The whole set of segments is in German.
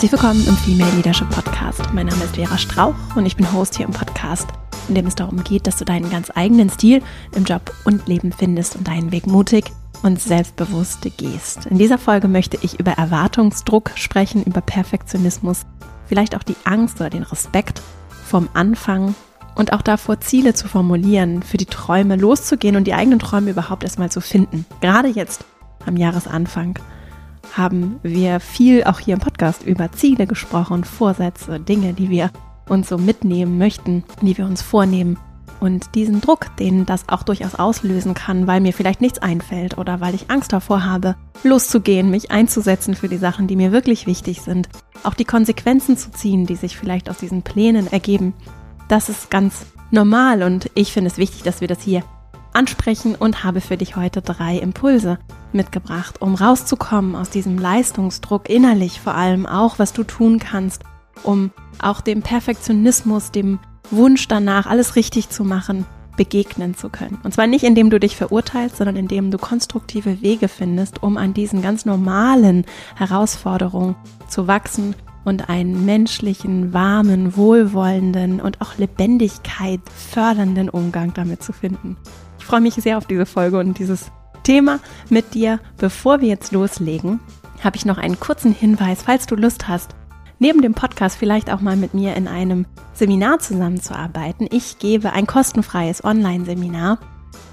Herzlich willkommen im Female Leadership Podcast. Mein Name ist Vera Strauch und ich bin Host hier im Podcast, in dem es darum geht, dass du deinen ganz eigenen Stil im Job und Leben findest und deinen Weg mutig und selbstbewusst gehst. In dieser Folge möchte ich über Erwartungsdruck sprechen, über Perfektionismus, vielleicht auch die Angst oder den Respekt vom Anfang und auch davor, Ziele zu formulieren, für die Träume loszugehen und die eigenen Träume überhaupt erstmal zu finden. Gerade jetzt am Jahresanfang haben wir viel auch hier im Podcast über Ziele gesprochen, Vorsätze, Dinge, die wir uns so mitnehmen möchten, die wir uns vornehmen. Und diesen Druck, den das auch durchaus auslösen kann, weil mir vielleicht nichts einfällt oder weil ich Angst davor habe, loszugehen, mich einzusetzen für die Sachen, die mir wirklich wichtig sind, auch die Konsequenzen zu ziehen, die sich vielleicht aus diesen Plänen ergeben, das ist ganz normal und ich finde es wichtig, dass wir das hier ansprechen und habe für dich heute drei Impulse mitgebracht, um rauszukommen aus diesem Leistungsdruck innerlich vor allem auch, was du tun kannst, um auch dem Perfektionismus, dem Wunsch danach, alles richtig zu machen, begegnen zu können. Und zwar nicht indem du dich verurteilst, sondern indem du konstruktive Wege findest, um an diesen ganz normalen Herausforderungen zu wachsen und einen menschlichen, warmen, wohlwollenden und auch Lebendigkeit fördernden Umgang damit zu finden. Ich freue mich sehr auf diese Folge und dieses Thema mit dir. Bevor wir jetzt loslegen, habe ich noch einen kurzen Hinweis, falls du Lust hast, neben dem Podcast vielleicht auch mal mit mir in einem Seminar zusammenzuarbeiten. Ich gebe ein kostenfreies Online-Seminar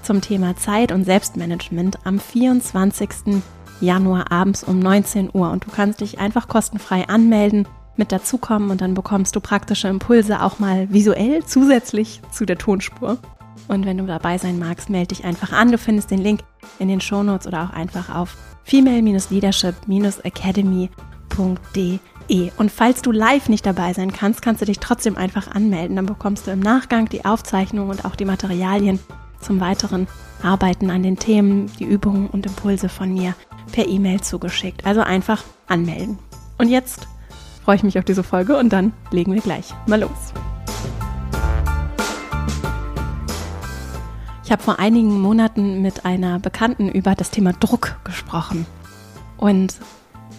zum Thema Zeit und Selbstmanagement am 24. Januar abends um 19 Uhr und du kannst dich einfach kostenfrei anmelden, mit dazukommen und dann bekommst du praktische Impulse auch mal visuell zusätzlich zu der Tonspur. Und wenn du dabei sein magst, melde dich einfach an. Du findest den Link in den Shownotes oder auch einfach auf female-leadership-academy.de. Und falls du live nicht dabei sein kannst, kannst du dich trotzdem einfach anmelden. Dann bekommst du im Nachgang die Aufzeichnung und auch die Materialien zum weiteren Arbeiten an den Themen, die Übungen und Impulse von mir per E-Mail zugeschickt. Also einfach anmelden. Und jetzt freue ich mich auf diese Folge und dann legen wir gleich mal los. Ich habe vor einigen Monaten mit einer Bekannten über das Thema Druck gesprochen und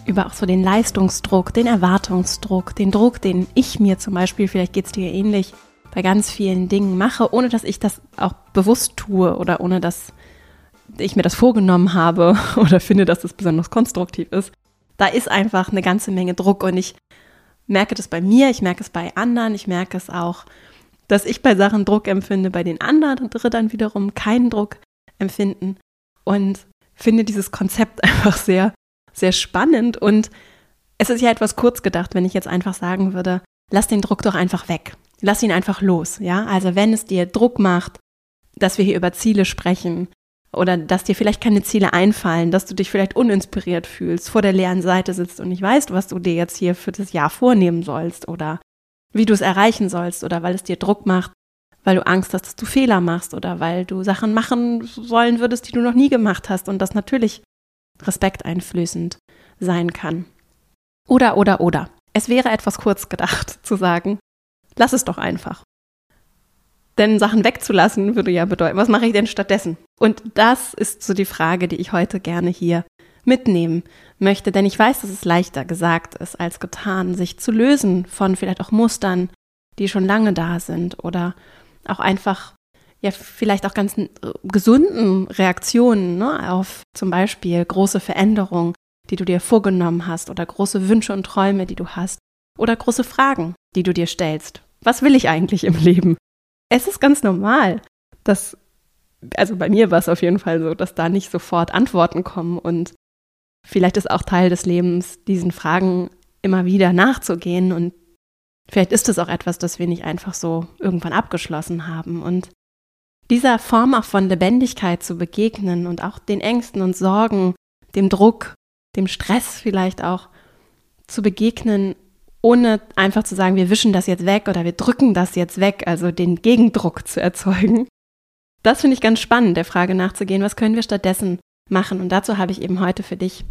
über auch so den Leistungsdruck, den Erwartungsdruck, den Druck, den ich mir zum Beispiel, vielleicht geht es dir ähnlich, bei ganz vielen Dingen mache, ohne dass ich das auch bewusst tue oder ohne dass ich mir das vorgenommen habe oder finde, dass das besonders konstruktiv ist. Da ist einfach eine ganze Menge Druck und ich merke das bei mir, ich merke es bei anderen, ich merke es auch dass ich bei Sachen Druck empfinde, bei den anderen dann wiederum keinen Druck empfinden und finde dieses Konzept einfach sehr, sehr spannend und es ist ja etwas kurz gedacht, wenn ich jetzt einfach sagen würde, lass den Druck doch einfach weg. Lass ihn einfach los, ja? Also wenn es dir Druck macht, dass wir hier über Ziele sprechen oder dass dir vielleicht keine Ziele einfallen, dass du dich vielleicht uninspiriert fühlst, vor der leeren Seite sitzt und nicht weißt, was du dir jetzt hier für das Jahr vornehmen sollst oder wie du es erreichen sollst oder weil es dir Druck macht, weil du Angst hast, dass du Fehler machst oder weil du Sachen machen sollen würdest, die du noch nie gemacht hast und das natürlich respekteinflößend sein kann. Oder, oder, oder. Es wäre etwas kurz gedacht zu sagen, lass es doch einfach. Denn Sachen wegzulassen würde ja bedeuten, was mache ich denn stattdessen? Und das ist so die Frage, die ich heute gerne hier mitnehmen möchte, denn ich weiß, dass es leichter gesagt ist als getan, sich zu lösen von vielleicht auch Mustern, die schon lange da sind oder auch einfach ja vielleicht auch ganz äh, gesunden Reaktionen ne, auf zum Beispiel große Veränderungen, die du dir vorgenommen hast oder große Wünsche und Träume, die du hast oder große Fragen, die du dir stellst. Was will ich eigentlich im Leben? Es ist ganz normal, dass also bei mir war es auf jeden Fall so, dass da nicht sofort Antworten kommen und vielleicht ist auch Teil des Lebens, diesen Fragen immer wieder nachzugehen und vielleicht ist es auch etwas, das wir nicht einfach so irgendwann abgeschlossen haben und dieser Form auch von Lebendigkeit zu begegnen und auch den Ängsten und Sorgen, dem Druck, dem Stress vielleicht auch zu begegnen, ohne einfach zu sagen, wir wischen das jetzt weg oder wir drücken das jetzt weg, also den Gegendruck zu erzeugen. Das finde ich ganz spannend, der Frage nachzugehen, was können wir stattdessen machen. Und dazu habe ich eben heute für dich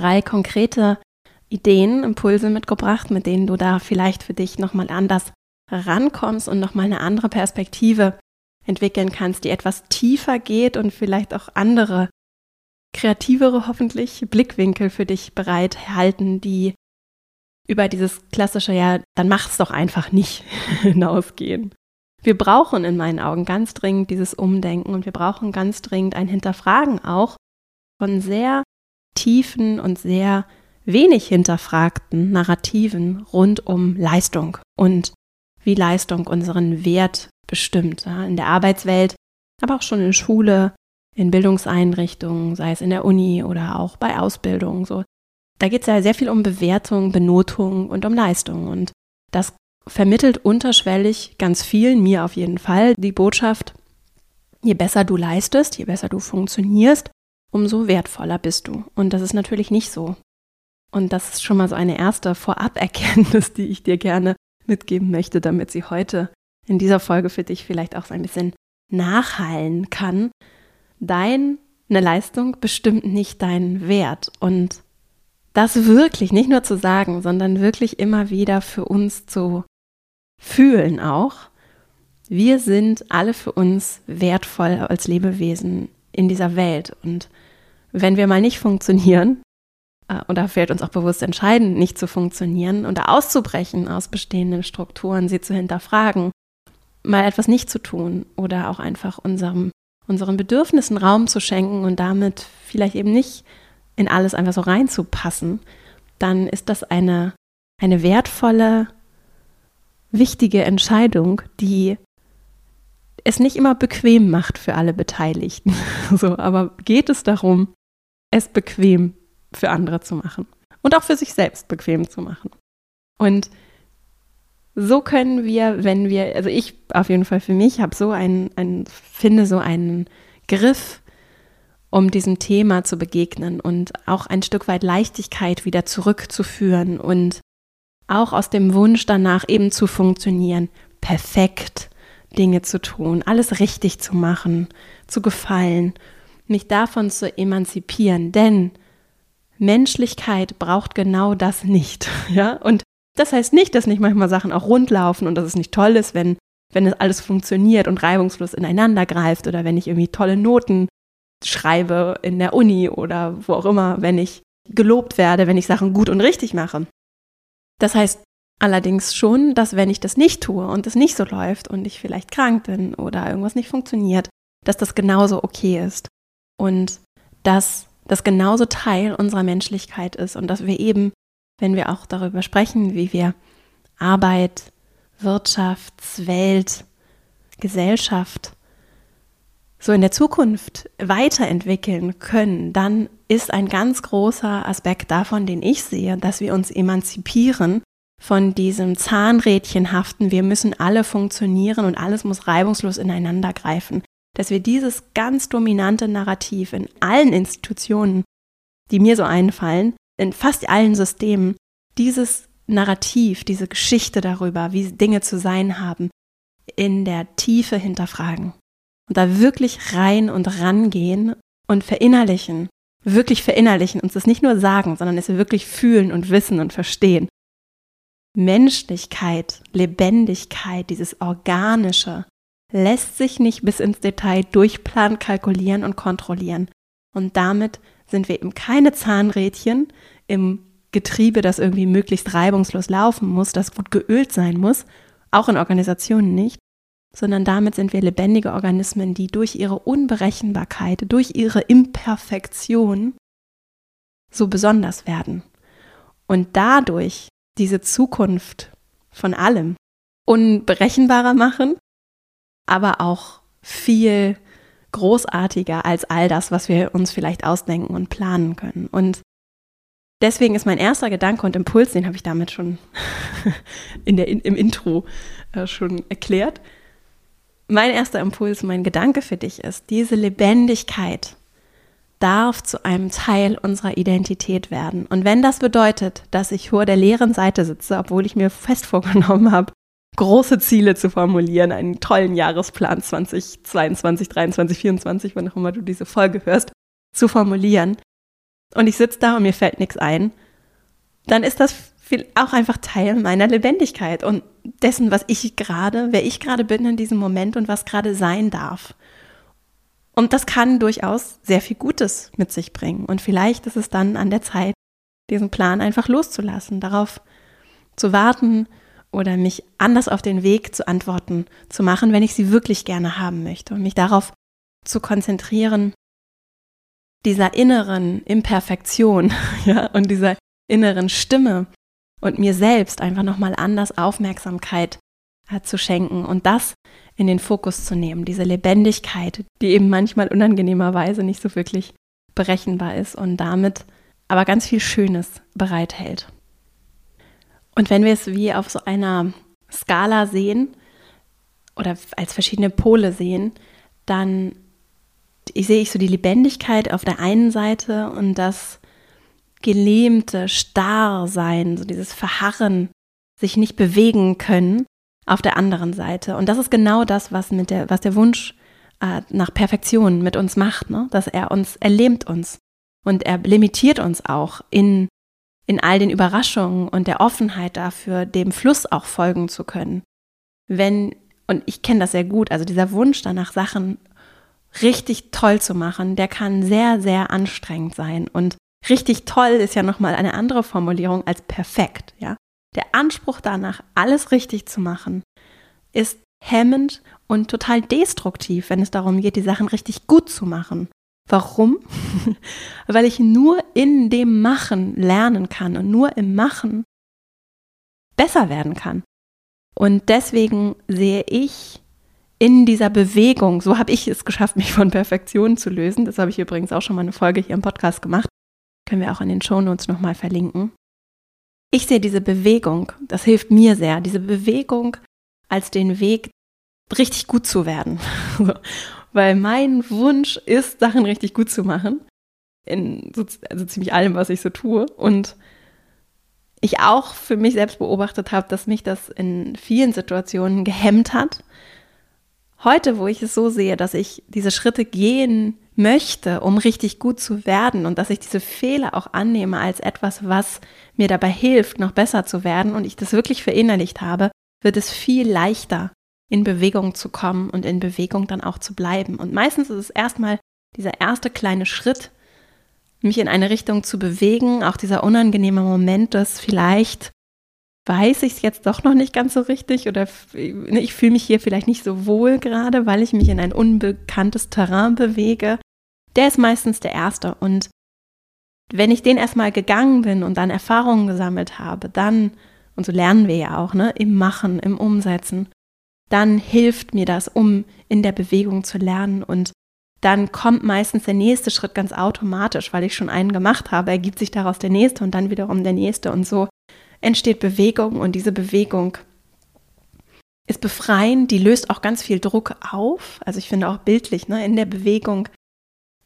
drei konkrete Ideen, Impulse mitgebracht, mit denen du da vielleicht für dich nochmal anders rankommst und nochmal eine andere Perspektive entwickeln kannst, die etwas tiefer geht und vielleicht auch andere, kreativere hoffentlich Blickwinkel für dich bereithalten, die über dieses klassische, ja, dann mach's doch einfach nicht hinausgehen. Wir brauchen in meinen Augen ganz dringend dieses Umdenken und wir brauchen ganz dringend ein Hinterfragen auch von sehr tiefen und sehr wenig hinterfragten Narrativen rund um Leistung und wie Leistung unseren Wert bestimmt. Ja, in der Arbeitswelt, aber auch schon in Schule, in Bildungseinrichtungen, sei es in der Uni oder auch bei Ausbildung. So. Da geht es ja sehr viel um Bewertung, Benotung und um Leistung. Und das vermittelt unterschwellig ganz vielen, mir auf jeden Fall, die Botschaft, je besser du leistest, je besser du funktionierst, umso wertvoller bist du. Und das ist natürlich nicht so. Und das ist schon mal so eine erste Voraberkenntnis, die ich dir gerne mitgeben möchte, damit sie heute in dieser Folge für dich vielleicht auch so ein bisschen nachhallen kann. Deine Leistung bestimmt nicht deinen Wert. Und das wirklich nicht nur zu sagen, sondern wirklich immer wieder für uns zu fühlen auch. Wir sind alle für uns wertvoll als Lebewesen in dieser Welt. Und wenn wir mal nicht funktionieren, äh, und da fällt uns auch bewusst entscheiden, nicht zu funktionieren und da auszubrechen aus bestehenden Strukturen, sie zu hinterfragen, mal etwas nicht zu tun oder auch einfach unserem, unseren Bedürfnissen Raum zu schenken und damit vielleicht eben nicht in alles einfach so reinzupassen, dann ist das eine, eine wertvolle, wichtige Entscheidung, die es nicht immer bequem macht für alle Beteiligten. so, aber geht es darum, es bequem für andere zu machen und auch für sich selbst bequem zu machen. Und so können wir, wenn wir, also ich auf jeden Fall für mich habe so einen, einen, finde so einen Griff, um diesem Thema zu begegnen und auch ein Stück weit Leichtigkeit wieder zurückzuführen und auch aus dem Wunsch danach eben zu funktionieren, perfekt Dinge zu tun, alles richtig zu machen, zu gefallen, mich davon zu emanzipieren, denn Menschlichkeit braucht genau das nicht, ja? Und das heißt nicht, dass nicht manchmal Sachen auch rundlaufen und dass es nicht toll ist, wenn wenn es alles funktioniert und reibungslos ineinander greift oder wenn ich irgendwie tolle Noten schreibe in der Uni oder wo auch immer, wenn ich gelobt werde, wenn ich Sachen gut und richtig mache. Das heißt allerdings schon, dass wenn ich das nicht tue und es nicht so läuft und ich vielleicht krank bin oder irgendwas nicht funktioniert, dass das genauso okay ist. Und dass das genauso Teil unserer Menschlichkeit ist und dass wir eben, wenn wir auch darüber sprechen, wie wir Arbeit, Wirtschaftswelt, Gesellschaft so in der Zukunft weiterentwickeln können, dann ist ein ganz großer Aspekt davon, den ich sehe, dass wir uns emanzipieren von diesem Zahnrädchenhaften, wir müssen alle funktionieren und alles muss reibungslos ineinander greifen. Dass wir dieses ganz dominante Narrativ in allen Institutionen, die mir so einfallen, in fast allen Systemen, dieses Narrativ, diese Geschichte darüber, wie Dinge zu sein haben, in der Tiefe hinterfragen. Und da wirklich rein und rangehen und verinnerlichen, wirklich verinnerlichen, uns das nicht nur sagen, sondern es wirklich fühlen und wissen und verstehen. Menschlichkeit, Lebendigkeit, dieses Organische, lässt sich nicht bis ins Detail durchplanen, kalkulieren und kontrollieren. Und damit sind wir eben keine Zahnrädchen im Getriebe, das irgendwie möglichst reibungslos laufen muss, das gut geölt sein muss, auch in Organisationen nicht, sondern damit sind wir lebendige Organismen, die durch ihre Unberechenbarkeit, durch ihre Imperfektion so besonders werden und dadurch diese Zukunft von allem unberechenbarer machen aber auch viel großartiger als all das, was wir uns vielleicht ausdenken und planen können. Und deswegen ist mein erster Gedanke und Impuls, den habe ich damit schon in der, im Intro äh, schon erklärt. Mein erster Impuls, mein Gedanke für dich ist, diese Lebendigkeit darf zu einem Teil unserer Identität werden. Und wenn das bedeutet, dass ich vor der leeren Seite sitze, obwohl ich mir fest vorgenommen habe, große Ziele zu formulieren, einen tollen Jahresplan 2022, 23, 24, wann auch immer du diese Folge hörst, zu formulieren. Und ich sitze da und mir fällt nichts ein, dann ist das auch einfach Teil meiner Lebendigkeit und dessen, was ich gerade, wer ich gerade bin in diesem Moment und was gerade sein darf. Und das kann durchaus sehr viel Gutes mit sich bringen. Und vielleicht ist es dann an der Zeit, diesen Plan einfach loszulassen, darauf zu warten oder mich anders auf den Weg zu antworten zu machen, wenn ich sie wirklich gerne haben möchte und mich darauf zu konzentrieren, dieser inneren Imperfektion ja, und dieser inneren Stimme und mir selbst einfach nochmal anders Aufmerksamkeit zu schenken und das in den Fokus zu nehmen, diese Lebendigkeit, die eben manchmal unangenehmerweise nicht so wirklich berechenbar ist und damit aber ganz viel Schönes bereithält. Und wenn wir es wie auf so einer Skala sehen oder als verschiedene Pole sehen, dann sehe ich so die Lebendigkeit auf der einen Seite und das gelähmte Starrsein, so dieses Verharren, sich nicht bewegen können auf der anderen Seite. Und das ist genau das, was mit der, was der Wunsch äh, nach Perfektion mit uns macht, ne? dass er uns, er lähmt uns und er limitiert uns auch in, in all den Überraschungen und der Offenheit dafür, dem Fluss auch folgen zu können. Wenn, und ich kenne das sehr gut, also dieser Wunsch danach, Sachen richtig toll zu machen, der kann sehr, sehr anstrengend sein. Und richtig toll ist ja nochmal eine andere Formulierung als perfekt, ja. Der Anspruch danach, alles richtig zu machen, ist hemmend und total destruktiv, wenn es darum geht, die Sachen richtig gut zu machen. Warum? Weil ich nur in dem Machen lernen kann und nur im Machen besser werden kann. Und deswegen sehe ich in dieser Bewegung, so habe ich es geschafft, mich von Perfektion zu lösen. Das habe ich übrigens auch schon mal eine Folge hier im Podcast gemacht. Können wir auch in den Shownotes nochmal verlinken. Ich sehe diese Bewegung, das hilft mir sehr, diese Bewegung als den Weg, richtig gut zu werden. Weil mein Wunsch ist, Sachen richtig gut zu machen. In so, also ziemlich allem, was ich so tue. Und ich auch für mich selbst beobachtet habe, dass mich das in vielen Situationen gehemmt hat. Heute, wo ich es so sehe, dass ich diese Schritte gehen möchte, um richtig gut zu werden und dass ich diese Fehler auch annehme als etwas, was mir dabei hilft, noch besser zu werden und ich das wirklich verinnerlicht habe, wird es viel leichter, in Bewegung zu kommen und in Bewegung dann auch zu bleiben. Und meistens ist es erstmal dieser erste kleine Schritt, mich in eine Richtung zu bewegen, auch dieser unangenehme Moment, dass vielleicht weiß ich es jetzt doch noch nicht ganz so richtig oder ne, ich fühle mich hier vielleicht nicht so wohl gerade, weil ich mich in ein unbekanntes Terrain bewege. Der ist meistens der erste. Und wenn ich den erstmal gegangen bin und dann Erfahrungen gesammelt habe, dann, und so lernen wir ja auch, ne, im Machen, im Umsetzen, dann hilft mir das, um in der Bewegung zu lernen und dann kommt meistens der nächste Schritt ganz automatisch, weil ich schon einen gemacht habe, ergibt sich daraus der nächste und dann wiederum der nächste und so entsteht Bewegung und diese Bewegung ist befreiend, die löst auch ganz viel Druck auf. Also ich finde auch bildlich, ne, in der Bewegung,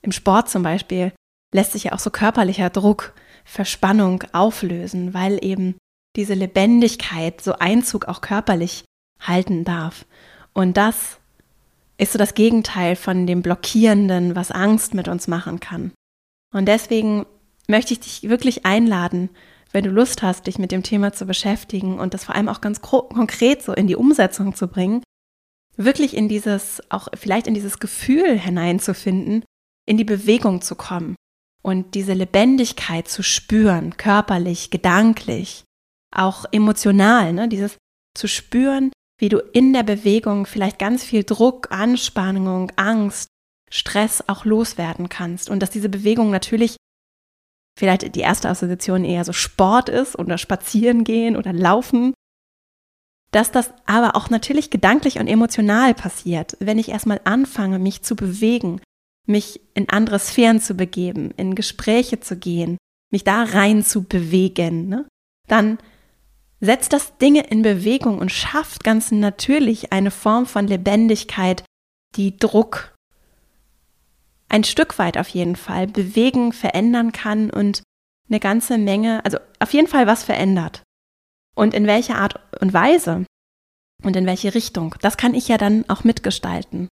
im Sport zum Beispiel, lässt sich ja auch so körperlicher Druck, Verspannung auflösen, weil eben diese Lebendigkeit so Einzug auch körperlich halten darf. Und das ist so das Gegenteil von dem Blockierenden, was Angst mit uns machen kann. Und deswegen möchte ich dich wirklich einladen, wenn du Lust hast, dich mit dem Thema zu beschäftigen und das vor allem auch ganz konkret so in die Umsetzung zu bringen, wirklich in dieses, auch vielleicht in dieses Gefühl hineinzufinden, in die Bewegung zu kommen und diese Lebendigkeit zu spüren, körperlich, gedanklich, auch emotional, ne? dieses zu spüren, wie du in der Bewegung vielleicht ganz viel Druck, Anspannung, Angst, Stress auch loswerden kannst und dass diese Bewegung natürlich vielleicht die erste Assoziation eher so Sport ist oder spazieren gehen oder laufen, dass das aber auch natürlich gedanklich und emotional passiert, wenn ich erstmal anfange, mich zu bewegen, mich in andere Sphären zu begeben, in Gespräche zu gehen, mich da rein zu bewegen, ne? dann setzt das Dinge in Bewegung und schafft ganz natürlich eine Form von Lebendigkeit, die Druck ein Stück weit auf jeden Fall bewegen, verändern kann und eine ganze Menge, also auf jeden Fall was verändert. Und in welcher Art und Weise und in welche Richtung, das kann ich ja dann auch mitgestalten.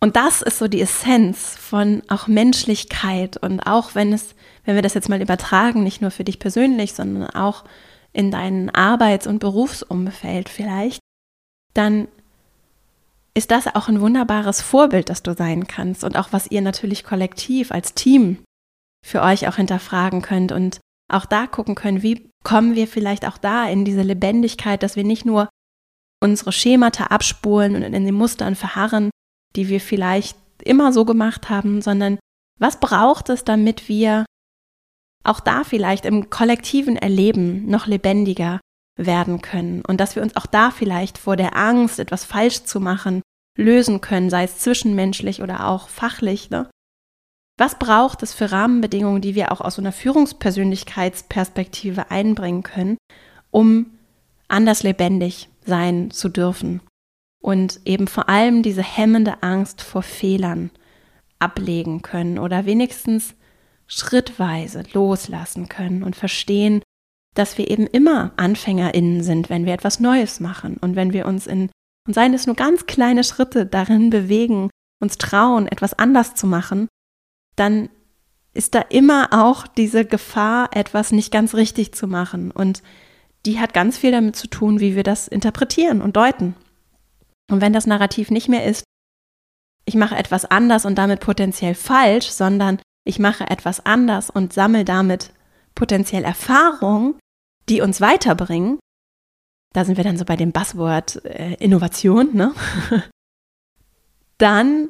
Und das ist so die Essenz von auch Menschlichkeit und auch wenn es, wenn wir das jetzt mal übertragen, nicht nur für dich persönlich, sondern auch in dein Arbeits- und Berufsumfeld vielleicht, dann ist das auch ein wunderbares Vorbild, das du sein kannst und auch was ihr natürlich kollektiv als Team für euch auch hinterfragen könnt und auch da gucken könnt, wie kommen wir vielleicht auch da in diese Lebendigkeit, dass wir nicht nur unsere Schemata abspulen und in den Mustern verharren, die wir vielleicht immer so gemacht haben, sondern was braucht es, damit wir auch da vielleicht im kollektiven Erleben noch lebendiger werden können und dass wir uns auch da vielleicht vor der Angst, etwas falsch zu machen, lösen können, sei es zwischenmenschlich oder auch fachlich. Ne? Was braucht es für Rahmenbedingungen, die wir auch aus einer Führungspersönlichkeitsperspektive einbringen können, um anders lebendig sein zu dürfen und eben vor allem diese hemmende Angst vor Fehlern ablegen können oder wenigstens schrittweise loslassen können und verstehen, dass wir eben immer AnfängerInnen sind, wenn wir etwas Neues machen und wenn wir uns in, und seien es nur ganz kleine Schritte darin bewegen, uns trauen, etwas anders zu machen, dann ist da immer auch diese Gefahr, etwas nicht ganz richtig zu machen. Und die hat ganz viel damit zu tun, wie wir das interpretieren und deuten. Und wenn das Narrativ nicht mehr ist, ich mache etwas anders und damit potenziell falsch, sondern ich mache etwas anders und sammle damit potenziell Erfahrung, die uns weiterbringen, da sind wir dann so bei dem Buzzword äh, Innovation, ne? dann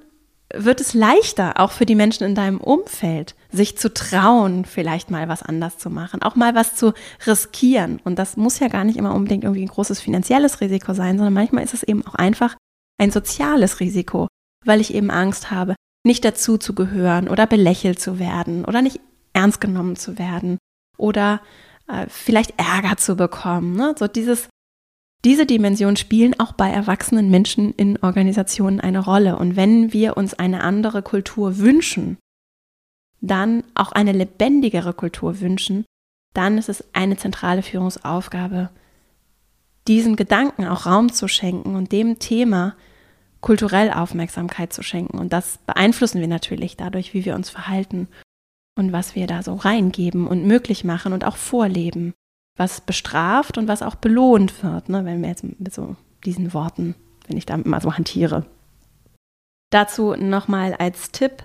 wird es leichter, auch für die Menschen in deinem Umfeld, sich zu trauen, vielleicht mal was anders zu machen, auch mal was zu riskieren. Und das muss ja gar nicht immer unbedingt irgendwie ein großes finanzielles Risiko sein, sondern manchmal ist es eben auch einfach ein soziales Risiko, weil ich eben Angst habe, nicht dazu zu gehören oder belächelt zu werden oder nicht ernst genommen zu werden oder äh, vielleicht Ärger zu bekommen. Ne? So dieses, diese Dimensionen spielen auch bei erwachsenen Menschen in Organisationen eine Rolle. Und wenn wir uns eine andere Kultur wünschen, dann auch eine lebendigere Kultur wünschen, dann ist es eine zentrale Führungsaufgabe, diesen Gedanken auch Raum zu schenken und dem Thema kulturell Aufmerksamkeit zu schenken. Und das beeinflussen wir natürlich dadurch, wie wir uns verhalten und was wir da so reingeben und möglich machen und auch vorleben, was bestraft und was auch belohnt wird, ne, wenn wir jetzt mit so diesen Worten, wenn ich damit mal so hantiere. Dazu nochmal als Tipp,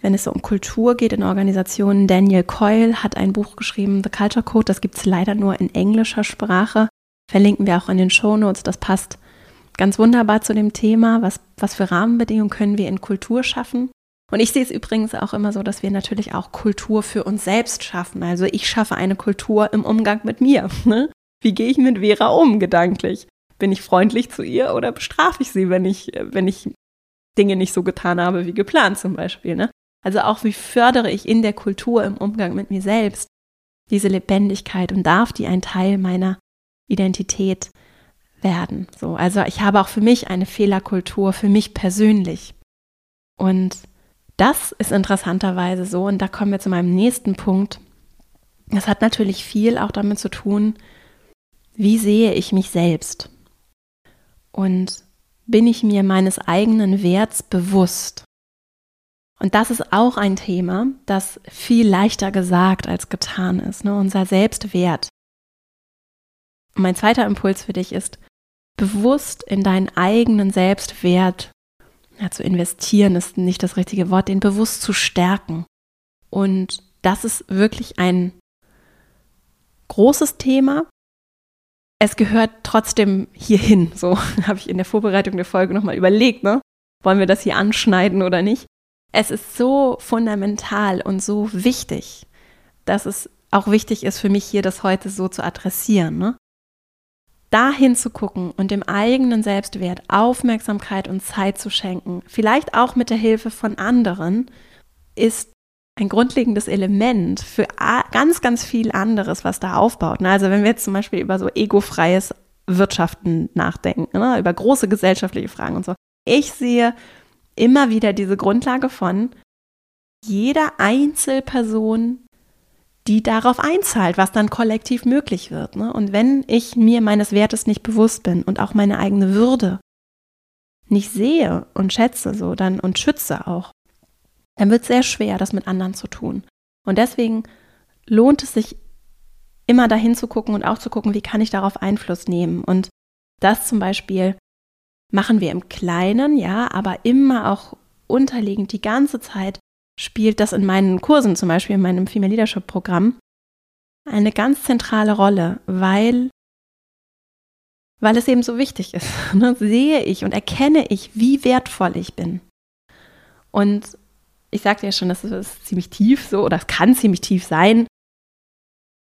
wenn es so um Kultur geht in Organisationen, Daniel Coyle hat ein Buch geschrieben, The Culture Code, das gibt es leider nur in englischer Sprache, verlinken wir auch in den Show Notes, das passt ganz wunderbar zu dem Thema, was, was für Rahmenbedingungen können wir in Kultur schaffen. Und ich sehe es übrigens auch immer so, dass wir natürlich auch Kultur für uns selbst schaffen. Also ich schaffe eine Kultur im Umgang mit mir. Ne? Wie gehe ich mit Vera um, gedanklich? Bin ich freundlich zu ihr oder bestrafe ich sie, wenn ich, wenn ich Dinge nicht so getan habe wie geplant zum Beispiel? Ne? Also auch wie fördere ich in der Kultur im Umgang mit mir selbst diese Lebendigkeit und darf die ein Teil meiner Identität werden. So, also ich habe auch für mich eine Fehlerkultur, für mich persönlich. Und das ist interessanterweise so, und da kommen wir zu meinem nächsten Punkt. Das hat natürlich viel auch damit zu tun, wie sehe ich mich selbst? Und bin ich mir meines eigenen Werts bewusst? Und das ist auch ein Thema, das viel leichter gesagt als getan ist, ne? unser Selbstwert. Und mein zweiter Impuls für dich ist, bewusst in deinen eigenen Selbstwert ja, zu investieren, ist nicht das richtige Wort, den bewusst zu stärken. Und das ist wirklich ein großes Thema. Es gehört trotzdem hierhin. So habe ich in der Vorbereitung der Folge nochmal überlegt, ne? Wollen wir das hier anschneiden oder nicht? Es ist so fundamental und so wichtig, dass es auch wichtig ist für mich hier, das heute so zu adressieren. Ne? Da hinzugucken und dem eigenen Selbstwert Aufmerksamkeit und Zeit zu schenken, vielleicht auch mit der Hilfe von anderen, ist ein grundlegendes Element für ganz, ganz viel anderes, was da aufbaut. Ne? Also wenn wir jetzt zum Beispiel über so egofreies Wirtschaften nachdenken, ne? über große gesellschaftliche Fragen und so. Ich sehe immer wieder diese Grundlage von jeder Einzelperson die darauf einzahlt, was dann kollektiv möglich wird. Ne? Und wenn ich mir meines Wertes nicht bewusst bin und auch meine eigene Würde nicht sehe und schätze so dann und schütze auch, dann wird es sehr schwer, das mit anderen zu tun. Und deswegen lohnt es sich immer dahin zu gucken und auch zu gucken, wie kann ich darauf Einfluss nehmen. Und das zum Beispiel machen wir im Kleinen, ja, aber immer auch unterliegend die ganze Zeit spielt das in meinen Kursen, zum Beispiel in meinem Female Leadership Programm, eine ganz zentrale Rolle, weil, weil es eben so wichtig ist. Ne? Sehe ich und erkenne ich, wie wertvoll ich bin. Und ich sagte ja schon, das ist ziemlich tief so, oder es kann ziemlich tief sein.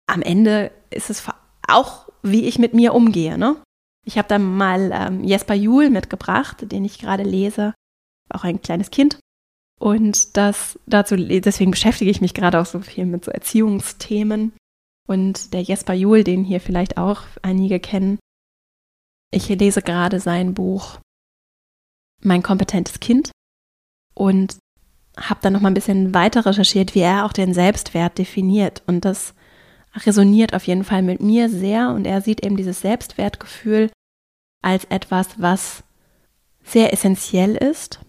Am Ende ist es auch, wie ich mit mir umgehe. Ne? Ich habe da mal ähm, Jesper Juhl mitgebracht, den ich gerade lese, auch ein kleines Kind. Und das dazu, deswegen beschäftige ich mich gerade auch so viel mit so Erziehungsthemen. Und der Jesper Juhl, den hier vielleicht auch einige kennen, ich lese gerade sein Buch Mein kompetentes Kind und habe dann noch mal ein bisschen weiter recherchiert, wie er auch den Selbstwert definiert. Und das resoniert auf jeden Fall mit mir sehr. Und er sieht eben dieses Selbstwertgefühl als etwas, was sehr essentiell ist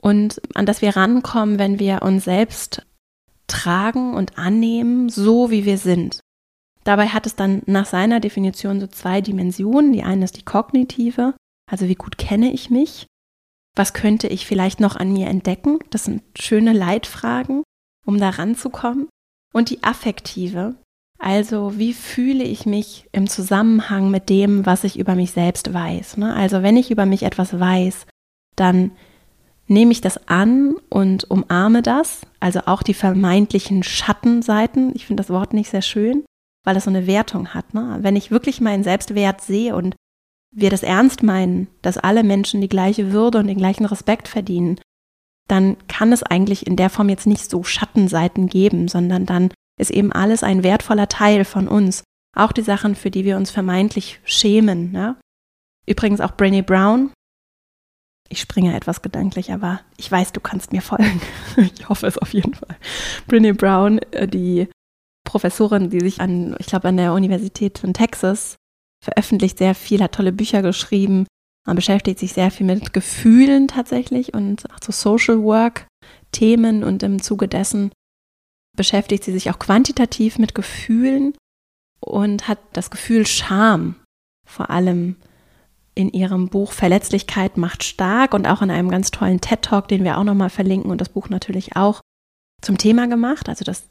und an das wir rankommen, wenn wir uns selbst tragen und annehmen, so wie wir sind. Dabei hat es dann nach seiner Definition so zwei Dimensionen. Die eine ist die kognitive, also wie gut kenne ich mich? Was könnte ich vielleicht noch an mir entdecken? Das sind schöne Leitfragen, um da ranzukommen. Und die affektive, also wie fühle ich mich im Zusammenhang mit dem, was ich über mich selbst weiß. Ne? Also wenn ich über mich etwas weiß, dann nehme ich das an und umarme das, also auch die vermeintlichen Schattenseiten. Ich finde das Wort nicht sehr schön, weil es so eine Wertung hat. Ne? Wenn ich wirklich meinen Selbstwert sehe und wir das ernst meinen, dass alle Menschen die gleiche Würde und den gleichen Respekt verdienen, dann kann es eigentlich in der Form jetzt nicht so Schattenseiten geben, sondern dann ist eben alles ein wertvoller Teil von uns. Auch die Sachen, für die wir uns vermeintlich schämen. Ne? Übrigens auch Brené Brown, ich springe etwas gedanklich, aber ich weiß, du kannst mir folgen. ich hoffe es auf jeden Fall. Brene Brown, äh, die Professorin, die sich an, ich glaube, an der Universität von Texas veröffentlicht sehr viel, hat tolle Bücher geschrieben. Man beschäftigt sich sehr viel mit Gefühlen tatsächlich und auch so Social Work Themen und im Zuge dessen beschäftigt sie sich auch quantitativ mit Gefühlen und hat das Gefühl Scham vor allem in ihrem Buch Verletzlichkeit macht stark und auch in einem ganz tollen TED Talk, den wir auch nochmal verlinken und das Buch natürlich auch zum Thema gemacht, also das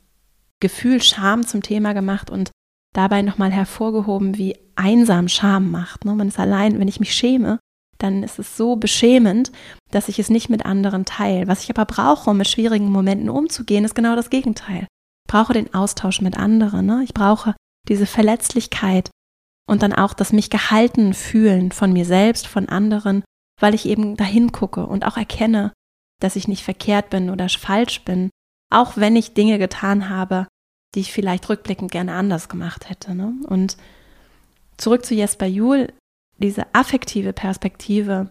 Gefühl Scham zum Thema gemacht und dabei nochmal hervorgehoben, wie einsam Scham macht. Ne? Man ist allein, wenn ich mich schäme, dann ist es so beschämend, dass ich es nicht mit anderen teile. Was ich aber brauche, um mit schwierigen Momenten umzugehen, ist genau das Gegenteil. Ich brauche den Austausch mit anderen. Ne? Ich brauche diese Verletzlichkeit, und dann auch das mich gehalten fühlen von mir selbst, von anderen, weil ich eben dahin gucke und auch erkenne, dass ich nicht verkehrt bin oder falsch bin, auch wenn ich Dinge getan habe, die ich vielleicht rückblickend gerne anders gemacht hätte. Ne? Und zurück zu Jesper Juhl, diese affektive Perspektive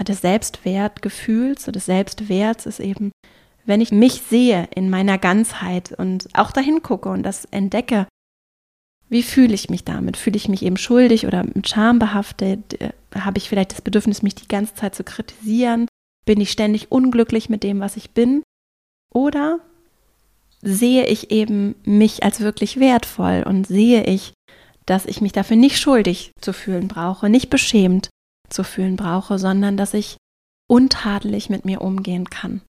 des Selbstwertgefühls, des Selbstwerts ist eben, wenn ich mich sehe in meiner Ganzheit und auch dahin gucke und das entdecke, wie fühle ich mich damit? Fühle ich mich eben schuldig oder mit Scham behaftet? Äh, habe ich vielleicht das Bedürfnis, mich die ganze Zeit zu kritisieren? Bin ich ständig unglücklich mit dem, was ich bin? Oder sehe ich eben mich als wirklich wertvoll und sehe ich, dass ich mich dafür nicht schuldig zu fühlen brauche, nicht beschämt zu fühlen brauche, sondern dass ich untadelig mit mir umgehen kann.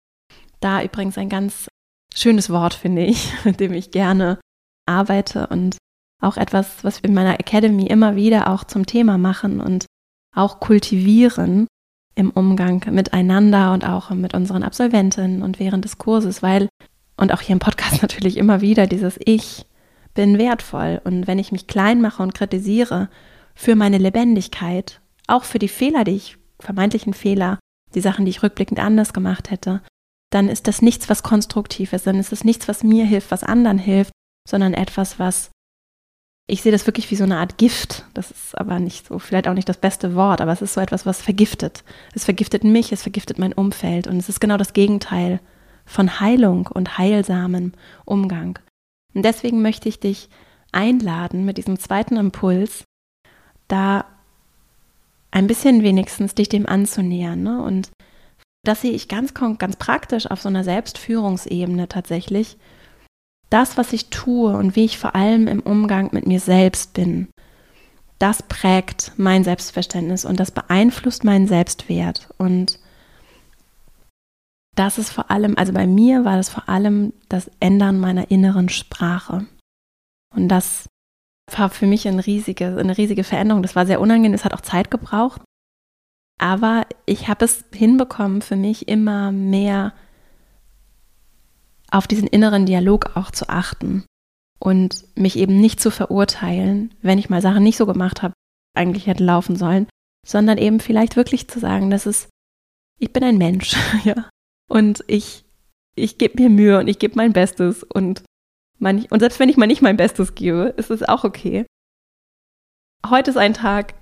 Da übrigens ein ganz schönes Wort, finde ich, mit dem ich gerne arbeite und auch etwas, was wir in meiner Academy immer wieder auch zum Thema machen und auch kultivieren im Umgang miteinander und auch mit unseren Absolventinnen und während des Kurses, weil, und auch hier im Podcast natürlich immer wieder dieses Ich bin wertvoll. Und wenn ich mich klein mache und kritisiere für meine Lebendigkeit, auch für die Fehler, die ich, vermeintlichen Fehler, die Sachen, die ich rückblickend anders gemacht hätte, dann ist das nichts, was konstruktiv ist, dann ist es nichts, was mir hilft, was anderen hilft, sondern etwas, was ich sehe das wirklich wie so eine Art Gift. Das ist aber nicht so, vielleicht auch nicht das beste Wort, aber es ist so etwas, was vergiftet. Es vergiftet mich, es vergiftet mein Umfeld und es ist genau das Gegenteil von Heilung und heilsamem Umgang. Und deswegen möchte ich dich einladen mit diesem zweiten Impuls, da ein bisschen wenigstens dich dem anzunähern. Ne? Und das sehe ich ganz, ganz praktisch auf so einer Selbstführungsebene tatsächlich das, was ich tue und wie ich vor allem im Umgang mit mir selbst bin, das prägt mein Selbstverständnis und das beeinflusst meinen Selbstwert. Und das ist vor allem, also bei mir war das vor allem das Ändern meiner inneren Sprache. Und das war für mich eine riesige, eine riesige Veränderung. Das war sehr unangenehm, es hat auch Zeit gebraucht. Aber ich habe es hinbekommen, für mich immer mehr auf diesen inneren Dialog auch zu achten und mich eben nicht zu verurteilen, wenn ich mal Sachen nicht so gemacht habe, eigentlich hätte laufen sollen, sondern eben vielleicht wirklich zu sagen, dass es, ich bin ein Mensch, ja, und ich, ich gebe mir Mühe und ich gebe mein Bestes und manch, und selbst wenn ich mal nicht mein Bestes gebe, ist es auch okay. Heute ist ein Tag,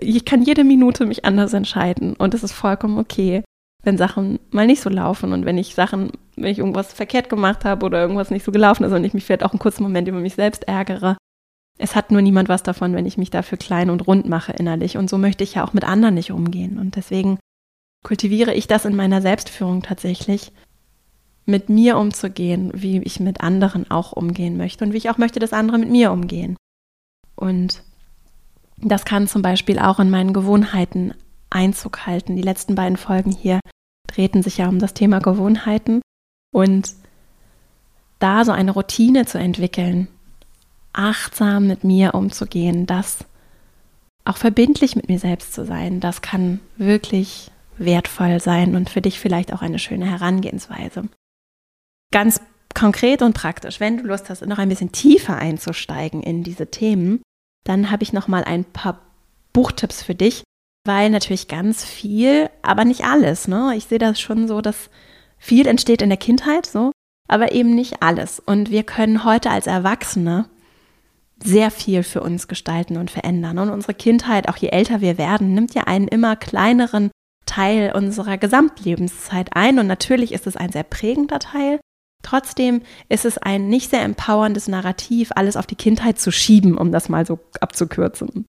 ich kann jede Minute mich anders entscheiden und es ist vollkommen okay, wenn Sachen mal nicht so laufen und wenn ich Sachen, wenn ich irgendwas verkehrt gemacht habe oder irgendwas nicht so gelaufen ist und ich mich vielleicht auch einen kurzen Moment über mich selbst ärgere. Es hat nur niemand was davon, wenn ich mich dafür klein und rund mache innerlich und so möchte ich ja auch mit anderen nicht umgehen und deswegen kultiviere ich das in meiner Selbstführung tatsächlich, mit mir umzugehen, wie ich mit anderen auch umgehen möchte und wie ich auch möchte, dass andere mit mir umgehen. Und das kann zum Beispiel auch in meinen Gewohnheiten Einzug halten. Die letzten beiden Folgen hier drehten sich ja um das Thema Gewohnheiten und da so eine Routine zu entwickeln, achtsam mit mir umzugehen, das auch verbindlich mit mir selbst zu sein, das kann wirklich wertvoll sein und für dich vielleicht auch eine schöne Herangehensweise. Ganz konkret und praktisch, wenn du Lust hast, noch ein bisschen tiefer einzusteigen in diese Themen, dann habe ich noch mal ein paar Buchtipps für dich, weil natürlich ganz viel, aber nicht alles. Ne? Ich sehe das schon so, dass viel entsteht in der Kindheit, so, aber eben nicht alles. Und wir können heute als Erwachsene sehr viel für uns gestalten und verändern. Und unsere Kindheit, auch je älter wir werden, nimmt ja einen immer kleineren Teil unserer Gesamtlebenszeit ein. Und natürlich ist es ein sehr prägender Teil. Trotzdem ist es ein nicht sehr empowerndes Narrativ, alles auf die Kindheit zu schieben, um das mal so abzukürzen.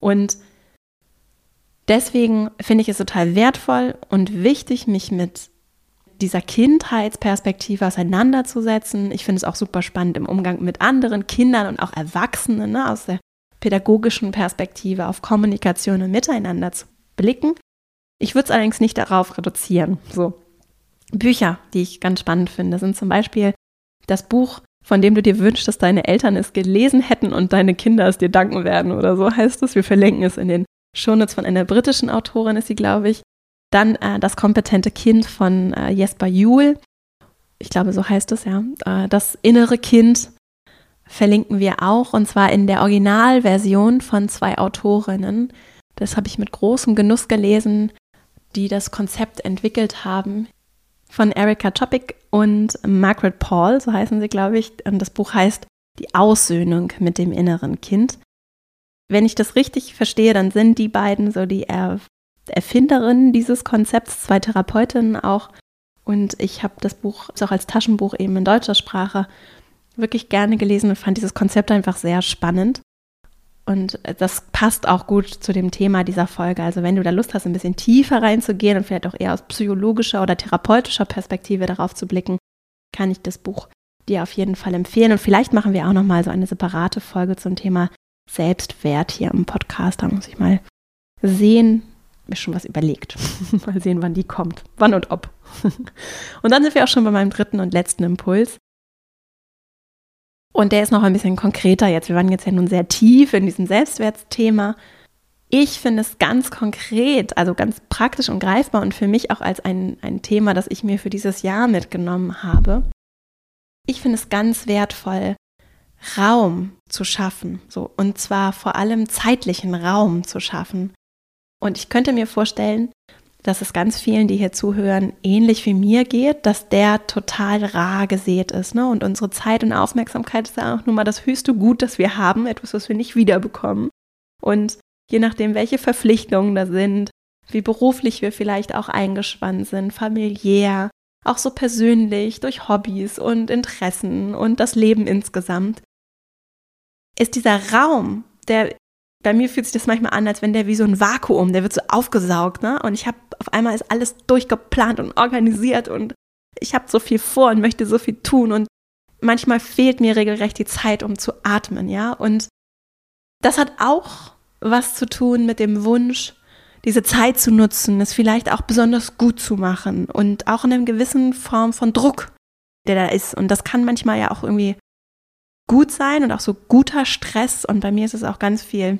Und deswegen finde ich es total wertvoll und wichtig, mich mit dieser Kindheitsperspektive auseinanderzusetzen. Ich finde es auch super spannend im Umgang mit anderen Kindern und auch Erwachsenen ne, aus der pädagogischen Perspektive auf Kommunikation und Miteinander zu blicken. Ich würde es allerdings nicht darauf reduzieren. So, Bücher, die ich ganz spannend finde, sind zum Beispiel das Buch, von dem du dir wünschst, dass deine Eltern es gelesen hätten und deine Kinder es dir danken werden oder so heißt es. Wir verlinken es in den Shownotes von einer britischen Autorin, ist sie, glaube ich. Dann äh, Das kompetente Kind von äh, Jesper Juhl. Ich glaube, so heißt es ja. Äh, das innere Kind verlinken wir auch und zwar in der Originalversion von zwei Autorinnen. Das habe ich mit großem Genuss gelesen, die das Konzept entwickelt haben von Erika Topic und Margaret Paul, so heißen sie, glaube ich. Und das Buch heißt Die Aussöhnung mit dem inneren Kind. Wenn ich das richtig verstehe, dann sind die beiden so die er Erfinderinnen dieses Konzepts, zwei Therapeutinnen auch. Und ich habe das Buch auch als Taschenbuch eben in deutscher Sprache wirklich gerne gelesen und fand dieses Konzept einfach sehr spannend. Und das passt auch gut zu dem Thema dieser Folge. Also wenn du da Lust hast, ein bisschen tiefer reinzugehen und vielleicht auch eher aus psychologischer oder therapeutischer Perspektive darauf zu blicken, kann ich das Buch dir auf jeden Fall empfehlen. Und vielleicht machen wir auch noch mal so eine separate Folge zum Thema Selbstwert hier im Podcast. Da muss ich mal sehen, mir schon was überlegt. mal sehen, wann die kommt, wann und ob. und dann sind wir auch schon bei meinem dritten und letzten Impuls. Und der ist noch ein bisschen konkreter jetzt. Wir waren jetzt ja nun sehr tief in diesem Selbstwertthema. Ich finde es ganz konkret, also ganz praktisch und greifbar und für mich auch als ein, ein Thema, das ich mir für dieses Jahr mitgenommen habe. Ich finde es ganz wertvoll, Raum zu schaffen, so und zwar vor allem zeitlichen Raum zu schaffen. Und ich könnte mir vorstellen, dass es ganz vielen, die hier zuhören, ähnlich wie mir geht, dass der total rar gesät ist. Ne? Und unsere Zeit und Aufmerksamkeit ist ja auch nun mal das höchste Gut, das wir haben, etwas, was wir nicht wiederbekommen. Und je nachdem, welche Verpflichtungen da sind, wie beruflich wir vielleicht auch eingespannt sind, familiär, auch so persönlich, durch Hobbys und Interessen und das Leben insgesamt, ist dieser Raum, der bei mir fühlt sich das manchmal an, als wenn der wie so ein Vakuum, der wird so aufgesaugt, ne? Und ich habe auf einmal ist alles durchgeplant und organisiert und ich habe so viel vor und möchte so viel tun und manchmal fehlt mir regelrecht die Zeit, um zu atmen, ja? Und das hat auch was zu tun mit dem Wunsch, diese Zeit zu nutzen, es vielleicht auch besonders gut zu machen und auch in einer gewissen Form von Druck, der da ist. Und das kann manchmal ja auch irgendwie gut sein und auch so guter Stress. Und bei mir ist es auch ganz viel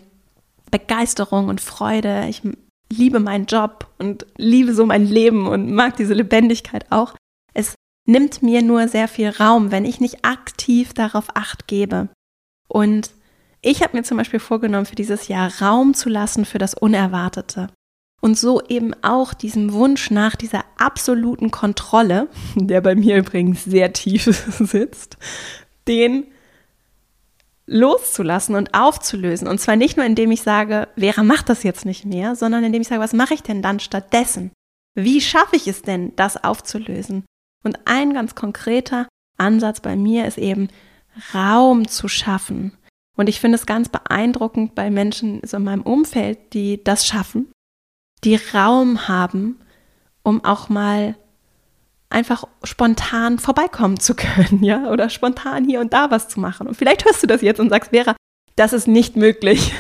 Begeisterung und Freude. Ich liebe meinen Job und liebe so mein Leben und mag diese Lebendigkeit auch. Es nimmt mir nur sehr viel Raum, wenn ich nicht aktiv darauf acht gebe. Und ich habe mir zum Beispiel vorgenommen, für dieses Jahr Raum zu lassen für das Unerwartete. Und so eben auch diesem Wunsch nach dieser absoluten Kontrolle, der bei mir übrigens sehr tief sitzt, den loszulassen und aufzulösen. Und zwar nicht nur, indem ich sage, Vera macht das jetzt nicht mehr, sondern indem ich sage, was mache ich denn dann stattdessen? Wie schaffe ich es denn, das aufzulösen? Und ein ganz konkreter Ansatz bei mir ist eben, Raum zu schaffen. Und ich finde es ganz beeindruckend bei Menschen so in meinem Umfeld, die das schaffen, die Raum haben, um auch mal einfach spontan vorbeikommen zu können, ja, oder spontan hier und da was zu machen. Und vielleicht hörst du das jetzt und sagst, Vera, das ist nicht möglich.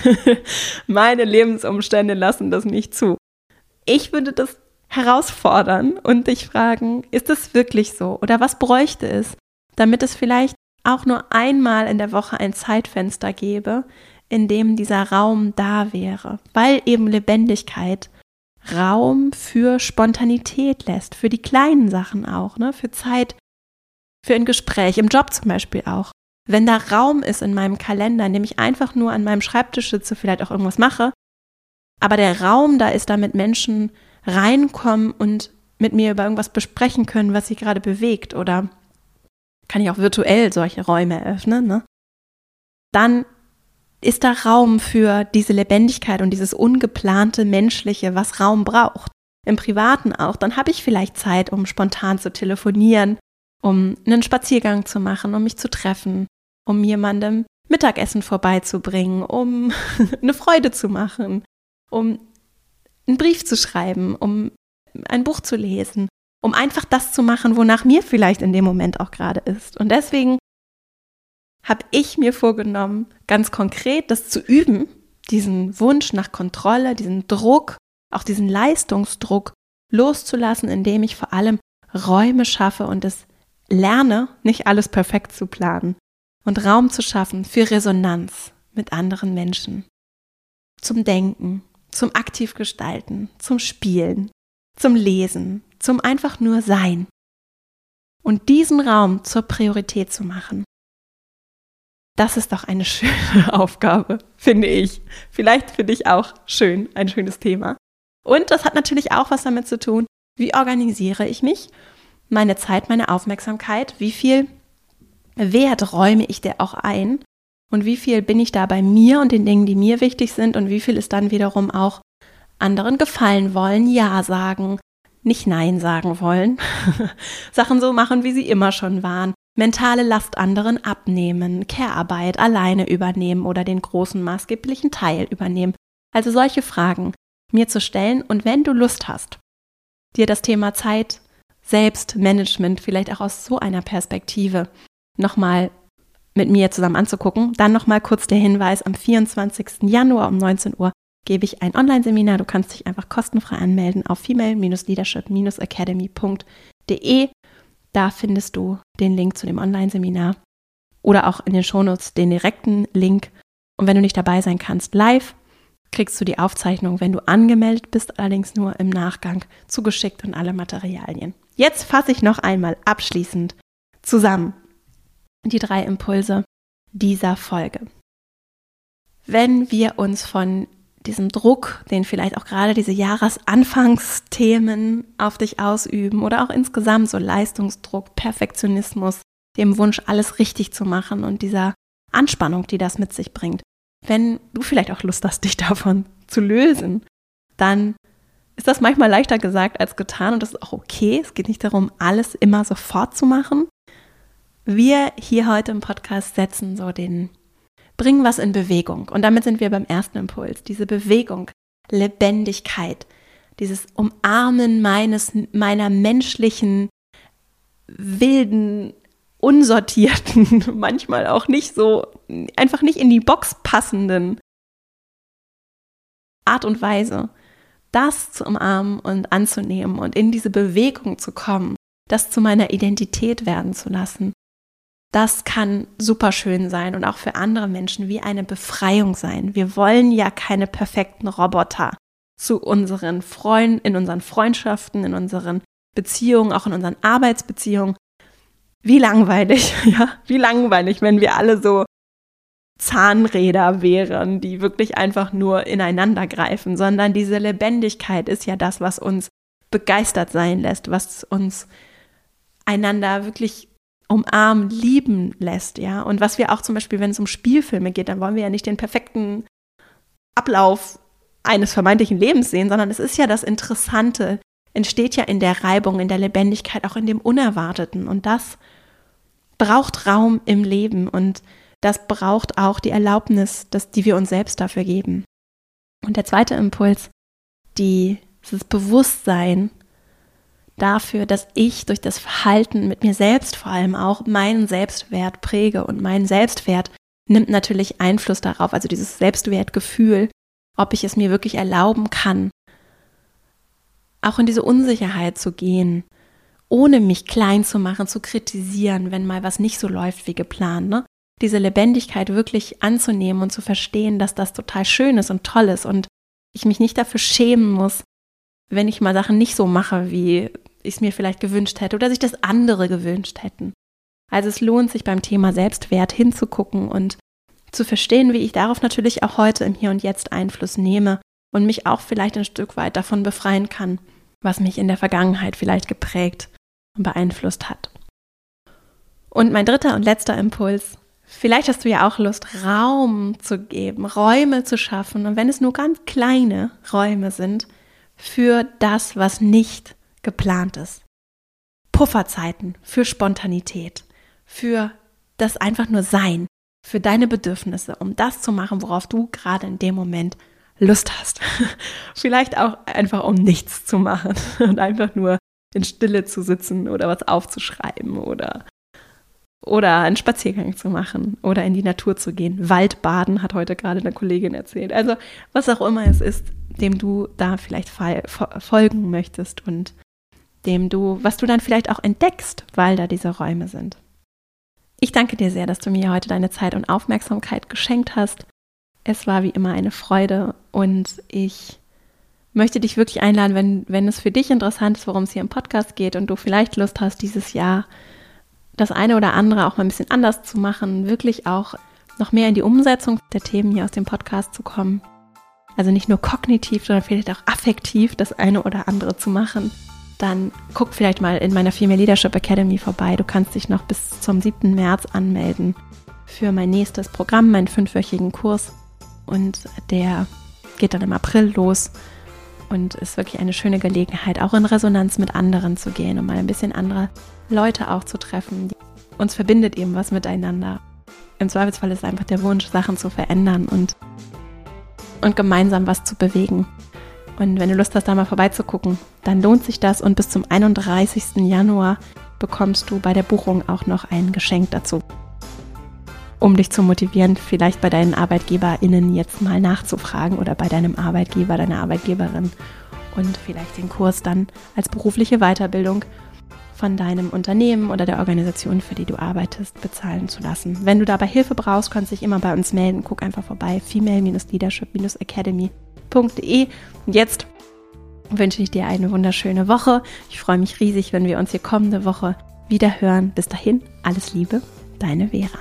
Meine Lebensumstände lassen das nicht zu. Ich würde das herausfordern und dich fragen, ist es wirklich so? Oder was bräuchte es, damit es vielleicht auch nur einmal in der Woche ein Zeitfenster gäbe, in dem dieser Raum da wäre, weil eben Lebendigkeit Raum für Spontanität lässt, für die kleinen Sachen auch, ne? für Zeit, für ein Gespräch, im Job zum Beispiel auch. Wenn da Raum ist in meinem Kalender, in dem ich einfach nur an meinem Schreibtisch sitze, vielleicht auch irgendwas mache, aber der Raum da ist, damit Menschen reinkommen und mit mir über irgendwas besprechen können, was sie gerade bewegt oder kann ich auch virtuell solche Räume eröffnen, ne? dann ist da Raum für diese Lebendigkeit und dieses ungeplante Menschliche, was Raum braucht. Im Privaten auch. Dann habe ich vielleicht Zeit, um spontan zu telefonieren, um einen Spaziergang zu machen, um mich zu treffen, um jemandem Mittagessen vorbeizubringen, um eine Freude zu machen, um einen Brief zu schreiben, um ein Buch zu lesen, um einfach das zu machen, wonach mir vielleicht in dem Moment auch gerade ist. Und deswegen habe ich mir vorgenommen, ganz konkret das zu üben, diesen Wunsch nach Kontrolle, diesen Druck, auch diesen Leistungsdruck loszulassen, indem ich vor allem Räume schaffe und es lerne, nicht alles perfekt zu planen und Raum zu schaffen für Resonanz mit anderen Menschen, zum Denken, zum aktiv gestalten, zum Spielen, zum Lesen, zum einfach nur Sein. Und diesen Raum zur Priorität zu machen. Das ist doch eine schöne Aufgabe, finde ich. Vielleicht für dich auch schön, ein schönes Thema. Und das hat natürlich auch was damit zu tun, wie organisiere ich mich, meine Zeit, meine Aufmerksamkeit, wie viel Wert räume ich dir auch ein und wie viel bin ich da bei mir und den Dingen, die mir wichtig sind und wie viel ist dann wiederum auch anderen gefallen wollen, ja sagen, nicht nein sagen wollen, Sachen so machen, wie sie immer schon waren, mentale Last anderen abnehmen, Care-Arbeit alleine übernehmen oder den großen maßgeblichen Teil übernehmen. Also solche Fragen mir zu stellen und wenn du Lust hast, dir das Thema Zeit, Selbstmanagement vielleicht auch aus so einer Perspektive nochmal mit mir zusammen anzugucken, dann nochmal kurz der Hinweis, am 24. Januar um 19 Uhr gebe ich ein Online-Seminar. Du kannst dich einfach kostenfrei anmelden auf female-leadership-academy.de da findest du den Link zu dem Online-Seminar oder auch in den Shownotes den direkten Link. Und wenn du nicht dabei sein kannst, live, kriegst du die Aufzeichnung, wenn du angemeldet bist, allerdings nur im Nachgang zugeschickt und alle Materialien. Jetzt fasse ich noch einmal abschließend zusammen die drei Impulse dieser Folge. Wenn wir uns von diesem Druck, den vielleicht auch gerade diese Jahresanfangsthemen auf dich ausüben oder auch insgesamt so Leistungsdruck, Perfektionismus, dem Wunsch, alles richtig zu machen und dieser Anspannung, die das mit sich bringt. Wenn du vielleicht auch Lust hast, dich davon zu lösen, dann ist das manchmal leichter gesagt als getan und das ist auch okay. Es geht nicht darum, alles immer sofort zu machen. Wir hier heute im Podcast setzen so den bringen was in Bewegung. Und damit sind wir beim ersten Impuls, diese Bewegung, Lebendigkeit, dieses Umarmen meines, meiner menschlichen, wilden, unsortierten, manchmal auch nicht so, einfach nicht in die Box passenden Art und Weise, das zu umarmen und anzunehmen und in diese Bewegung zu kommen, das zu meiner Identität werden zu lassen das kann super schön sein und auch für andere Menschen wie eine Befreiung sein. Wir wollen ja keine perfekten Roboter zu unseren Freunden, in unseren Freundschaften, in unseren Beziehungen, auch in unseren Arbeitsbeziehungen. Wie langweilig, ja, wie langweilig, wenn wir alle so Zahnräder wären, die wirklich einfach nur ineinander greifen, sondern diese Lebendigkeit ist ja das, was uns begeistert sein lässt, was uns einander wirklich umarmen, lieben lässt, ja. Und was wir auch zum Beispiel, wenn es um Spielfilme geht, dann wollen wir ja nicht den perfekten Ablauf eines vermeintlichen Lebens sehen, sondern es ist ja das Interessante, entsteht ja in der Reibung, in der Lebendigkeit, auch in dem Unerwarteten. Und das braucht Raum im Leben und das braucht auch die Erlaubnis, dass, die wir uns selbst dafür geben. Und der zweite Impuls, die, das Bewusstsein dafür, dass ich durch das Verhalten mit mir selbst vor allem auch meinen Selbstwert präge und mein Selbstwert nimmt natürlich Einfluss darauf, also dieses Selbstwertgefühl, ob ich es mir wirklich erlauben kann, auch in diese Unsicherheit zu gehen, ohne mich klein zu machen, zu kritisieren, wenn mal was nicht so läuft wie geplant. Ne? Diese Lebendigkeit wirklich anzunehmen und zu verstehen, dass das total schön ist und toll ist und ich mich nicht dafür schämen muss, wenn ich mal Sachen nicht so mache, wie ich es mir vielleicht gewünscht hätte oder sich das andere gewünscht hätten. Also es lohnt sich beim Thema Selbstwert hinzugucken und zu verstehen, wie ich darauf natürlich auch heute im Hier und Jetzt Einfluss nehme und mich auch vielleicht ein Stück weit davon befreien kann, was mich in der Vergangenheit vielleicht geprägt und beeinflusst hat. Und mein dritter und letzter Impuls, vielleicht hast du ja auch Lust, Raum zu geben, Räume zu schaffen und wenn es nur ganz kleine Räume sind, für das, was nicht geplant ist. Pufferzeiten für Spontanität, für das einfach nur Sein, für deine Bedürfnisse, um das zu machen, worauf du gerade in dem Moment Lust hast. Vielleicht auch einfach, um nichts zu machen und einfach nur in Stille zu sitzen oder was aufzuschreiben oder, oder einen Spaziergang zu machen oder in die Natur zu gehen. Waldbaden hat heute gerade eine Kollegin erzählt. Also was auch immer es ist, dem du da vielleicht folgen möchtest und dem du, was du dann vielleicht auch entdeckst, weil da diese Räume sind. Ich danke dir sehr, dass du mir heute deine Zeit und Aufmerksamkeit geschenkt hast. Es war wie immer eine Freude und ich möchte dich wirklich einladen, wenn, wenn es für dich interessant ist, worum es hier im Podcast geht und du vielleicht Lust hast, dieses Jahr das eine oder andere auch mal ein bisschen anders zu machen, wirklich auch noch mehr in die Umsetzung der Themen hier aus dem Podcast zu kommen. Also nicht nur kognitiv, sondern vielleicht auch affektiv das eine oder andere zu machen dann guck vielleicht mal in meiner Female Leadership Academy vorbei. Du kannst dich noch bis zum 7. März anmelden für mein nächstes Programm, meinen fünfwöchigen Kurs. Und der geht dann im April los und ist wirklich eine schöne Gelegenheit, auch in Resonanz mit anderen zu gehen, um mal ein bisschen andere Leute auch zu treffen. Uns verbindet eben was miteinander. Im Zweifelsfall ist einfach der Wunsch, Sachen zu verändern und, und gemeinsam was zu bewegen. Und wenn du Lust hast, da mal vorbeizugucken, dann lohnt sich das. Und bis zum 31. Januar bekommst du bei der Buchung auch noch ein Geschenk dazu. Um dich zu motivieren, vielleicht bei deinen ArbeitgeberInnen jetzt mal nachzufragen oder bei deinem Arbeitgeber, deiner Arbeitgeberin und vielleicht den Kurs dann als berufliche Weiterbildung von deinem Unternehmen oder der Organisation, für die du arbeitest, bezahlen zu lassen. Wenn du dabei Hilfe brauchst, kannst du dich immer bei uns melden. Guck einfach vorbei, female-leadership-academy.de. Und jetzt wünsche ich dir eine wunderschöne Woche. Ich freue mich riesig, wenn wir uns hier kommende Woche wieder hören. Bis dahin, alles Liebe, deine Vera.